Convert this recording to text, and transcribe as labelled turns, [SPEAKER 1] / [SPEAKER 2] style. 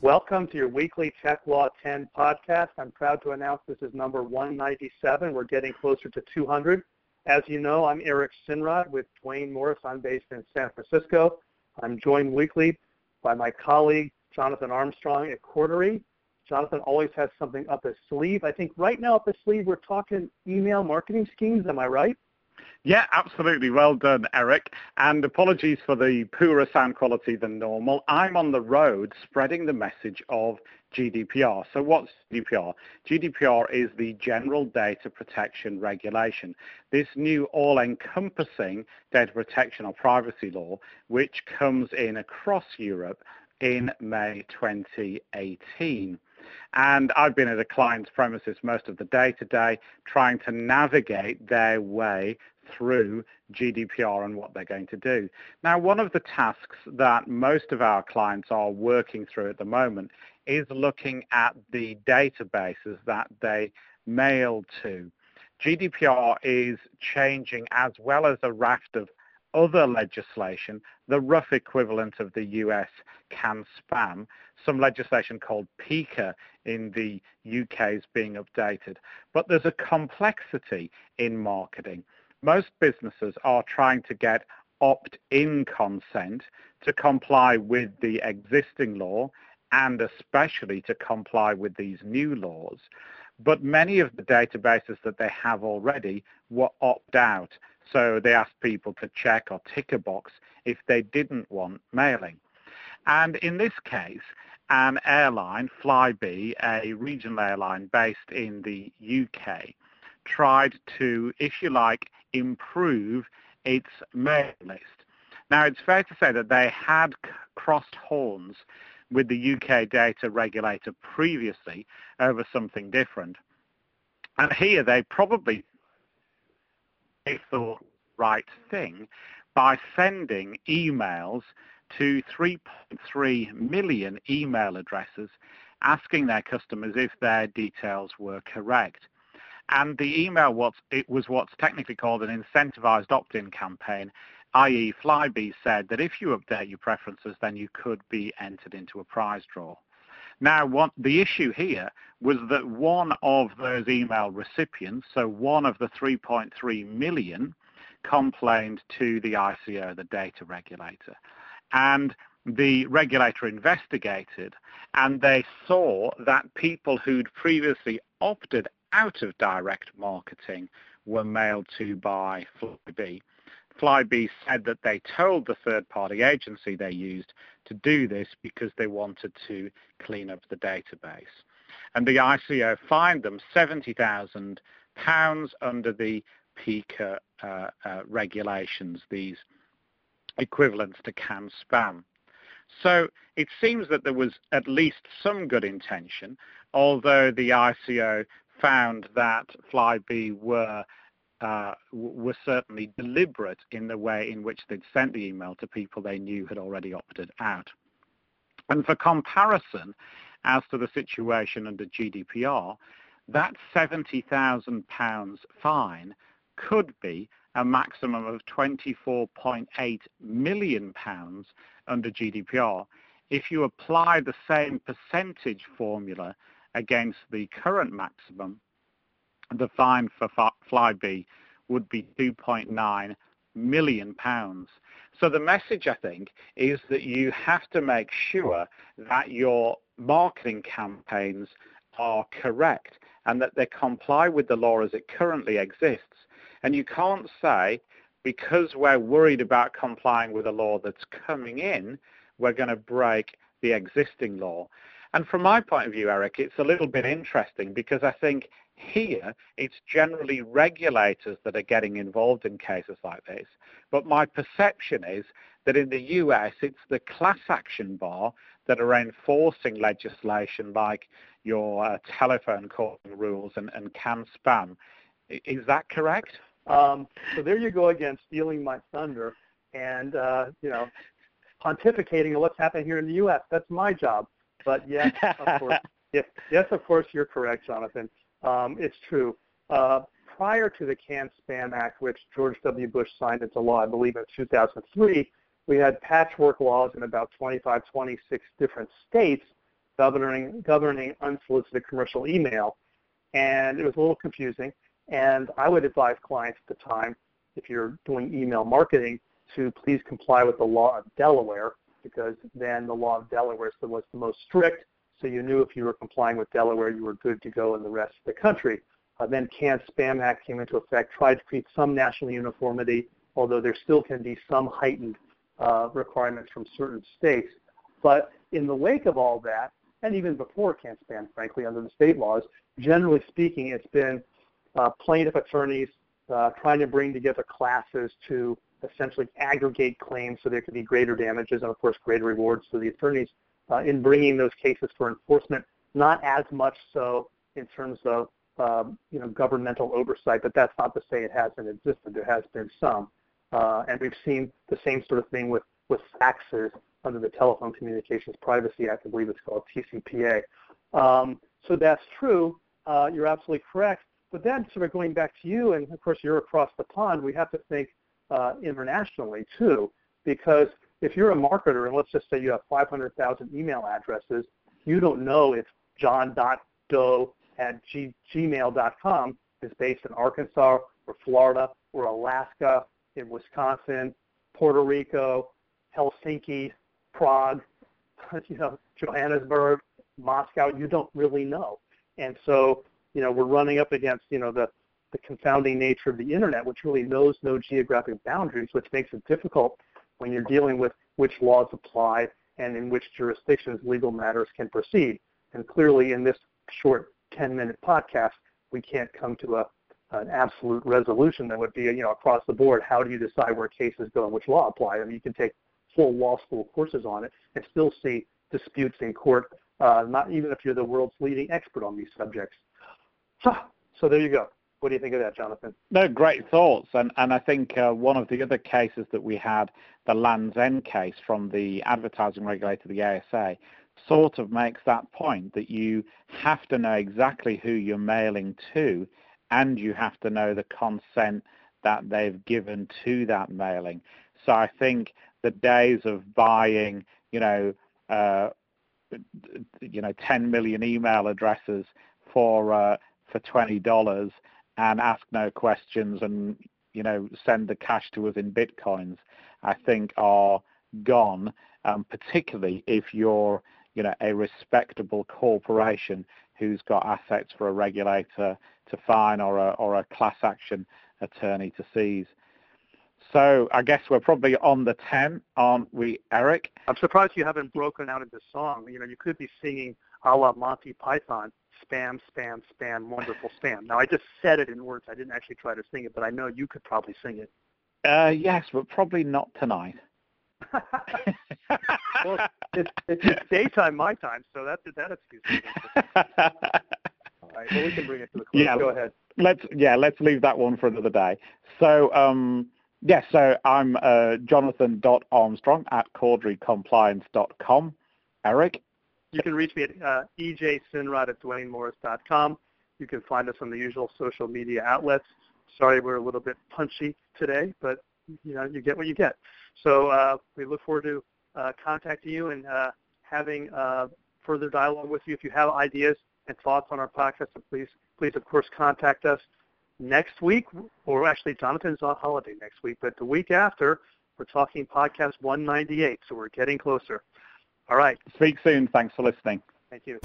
[SPEAKER 1] Welcome to your weekly Tech Law 10 podcast. I'm proud to announce this is number 197. We're getting closer to 200. As you know, I'm Eric Sinrod with Duane Morris. I'm based in San Francisco. I'm joined weekly by my colleague, Jonathan Armstrong at Cordery. Jonathan always has something up his sleeve. I think right now up his sleeve we're talking email marketing schemes. Am I right?
[SPEAKER 2] Yeah, absolutely. Well done, Eric. And apologies for the poorer sound quality than normal. I'm on the road spreading the message of GDPR. So what's GDPR? GDPR is the General Data Protection Regulation. This new all-encompassing data protection or privacy law, which comes in across Europe in May 2018. And I've been at a client's premises most of the day today trying to navigate their way through GDPR and what they're going to do. Now, one of the tasks that most of our clients are working through at the moment is looking at the databases that they mail to. GDPR is changing as well as a raft of other legislation, the rough equivalent of the US CAN spam, some legislation called PECR in the UK is being updated. But there's a complexity in marketing. Most businesses are trying to get opt-in consent to comply with the existing law and especially to comply with these new laws. But many of the databases that they have already will opt out. So they ask people to check or tick a box if they didn't want mailing. And in this case, an airline, Flybe, a regional airline based in the UK, tried to, if you like, improve its mail list. Now, it's fair to say that they had crossed horns with the UK data regulator previously over something different. And here they probably thought right thing by sending emails to 3.3 million email addresses asking their customers if their details were correct. And the email was, it was what's technically called an incentivized opt-in campaign, i.e. Flybe said that if you update your preferences, then you could be entered into a prize draw. Now, what, the issue here was that one of those email recipients, so one of the 3.3 million, complained to the ICO, the data regulator. And the regulator investigated and they saw that people who'd previously opted out of direct marketing were mailed to by Flybe. Flybe said that they told the third-party agency they used to do this because they wanted to clean up the database. And the ICO fined them £70,000 under the PECR uh, uh, regulations, these equivalents to CAN spam. So it seems that there was at least some good intention, although the ICO found that Flybe were uh, were certainly deliberate in the way in which they'd sent the email to people they knew had already opted out. And for comparison, as to the situation under GDPR, that £70,000 fine could be a maximum of £24.8 million under GDPR if you apply the same percentage formula against the current maximum, the fine for Flybe would be 2.9 million pounds. So the message, I think, is that you have to make sure that your marketing campaigns are correct and that they comply with the law as it currently exists. And you can't say, because we're worried about complying with a law that's coming in, we're going to break the existing law. And from my point of view, Eric, it's a little bit interesting because I think here it's generally regulators that are getting involved in cases like this. But my perception is that in the US, it's the class action bar that are enforcing legislation like your uh, telephone calling rules and, and CAN spam. Is that correct?
[SPEAKER 1] Um, so there you go again, stealing my thunder and, uh, you know, pontificating on what's happening here in the U.S. That's my job. But yes, of course, yes, yes, of course, you're correct, Jonathan. Um, it's true. Uh, prior to the CAN Spam Act, which George W. Bush signed into law, I believe in 2003, we had patchwork laws in about 25, 26 different states governing governing unsolicited commercial email, and it was a little confusing. And I would advise clients at the time, if you're doing email marketing, to please comply with the law of Delaware, because then the law of Delaware was the most strict. So you knew if you were complying with Delaware, you were good to go in the rest of the country. Uh, then CAN-SPAM Act came into effect, tried to create some national uniformity, although there still can be some heightened uh, requirements from certain states. But in the wake of all that, and even before CAN-SPAM, frankly, under the state laws, generally speaking, it's been uh, plaintiff attorneys uh, trying to bring together classes to essentially aggregate claims so there could be greater damages and, of course, greater rewards for the attorneys uh, in bringing those cases for enforcement, not as much so in terms of um, you know, governmental oversight, but that's not to say it hasn't existed. There has been some. Uh, and we've seen the same sort of thing with, with faxes under the Telephone Communications Privacy Act. I believe it's called TCPA. Um, so that's true. Uh, you're absolutely correct. But then sort of going back to you, and of course you're across the pond, we have to think uh, internationally too, because if you're a marketer and let's just say you have 500,000 email addresses, you don't know if john.doe at g- gmail.com is based in Arkansas or Florida or Alaska, in Wisconsin, Puerto Rico, Helsinki, Prague, you know, Johannesburg, Moscow. You don't really know, and so you know we're running up against you know the the confounding nature of the internet, which really knows no geographic boundaries, which makes it difficult when you're dealing with which laws apply and in which jurisdictions legal matters can proceed. And clearly, in this short 10-minute podcast, we can't come to a, an absolute resolution that would be, you know, across the board. How do you decide where cases go and which law apply? I mean, you can take full law school courses on it and still see disputes in court, uh, not even if you're the world's leading expert on these subjects. So, there you go. What do you think of that, Jonathan?
[SPEAKER 2] No, great thoughts. And, and I think uh, one of the other cases that we had, the Land's End case from the advertising regulator, the ASA, sort of makes that point that you have to know exactly who you're mailing to and you have to know the consent that they've given to that mailing. So I think the days of buying, you know, uh, you know, 10 million email addresses for uh, for twenty dollars and ask no questions and you know send the cash to us in bitcoins, I think are gone. Um, particularly if you're you know a respectable corporation who's got assets for a regulator to fine or a or a class action attorney to seize. So I guess we're probably on the 10, aren't we, Eric?
[SPEAKER 1] I'm surprised you haven't broken out into song. You know, you could be singing a la Monty Python spam, spam, spam, wonderful spam. Now I just said it in words. I didn't actually try to sing it, but I know you could probably sing it.
[SPEAKER 2] Uh, yes, but probably not tonight.
[SPEAKER 1] well, it's, it's daytime my time, so that's that excuse. All right, well we can bring it to the close.
[SPEAKER 2] Yeah,
[SPEAKER 1] Go ahead.
[SPEAKER 2] Let's yeah, let's leave that one for another day. So um, yes, yeah, so I'm uh, Jonathan.Armstrong at CorderyCompliance.com. Eric?
[SPEAKER 1] You can reach me at uh, ejsinrod at duanemorris.com. You can find us on the usual social media outlets. Sorry we're a little bit punchy today, but you know you get what you get. So uh, we look forward to uh, contacting you and uh, having uh, further dialogue with you. If you have ideas and thoughts on our podcast, please, please of course contact us next week. Or actually, Jonathan's on holiday next week, but the week after, we're talking podcast 198. So we're getting closer. All right.
[SPEAKER 2] Speak soon. Thanks for listening.
[SPEAKER 1] Thank you.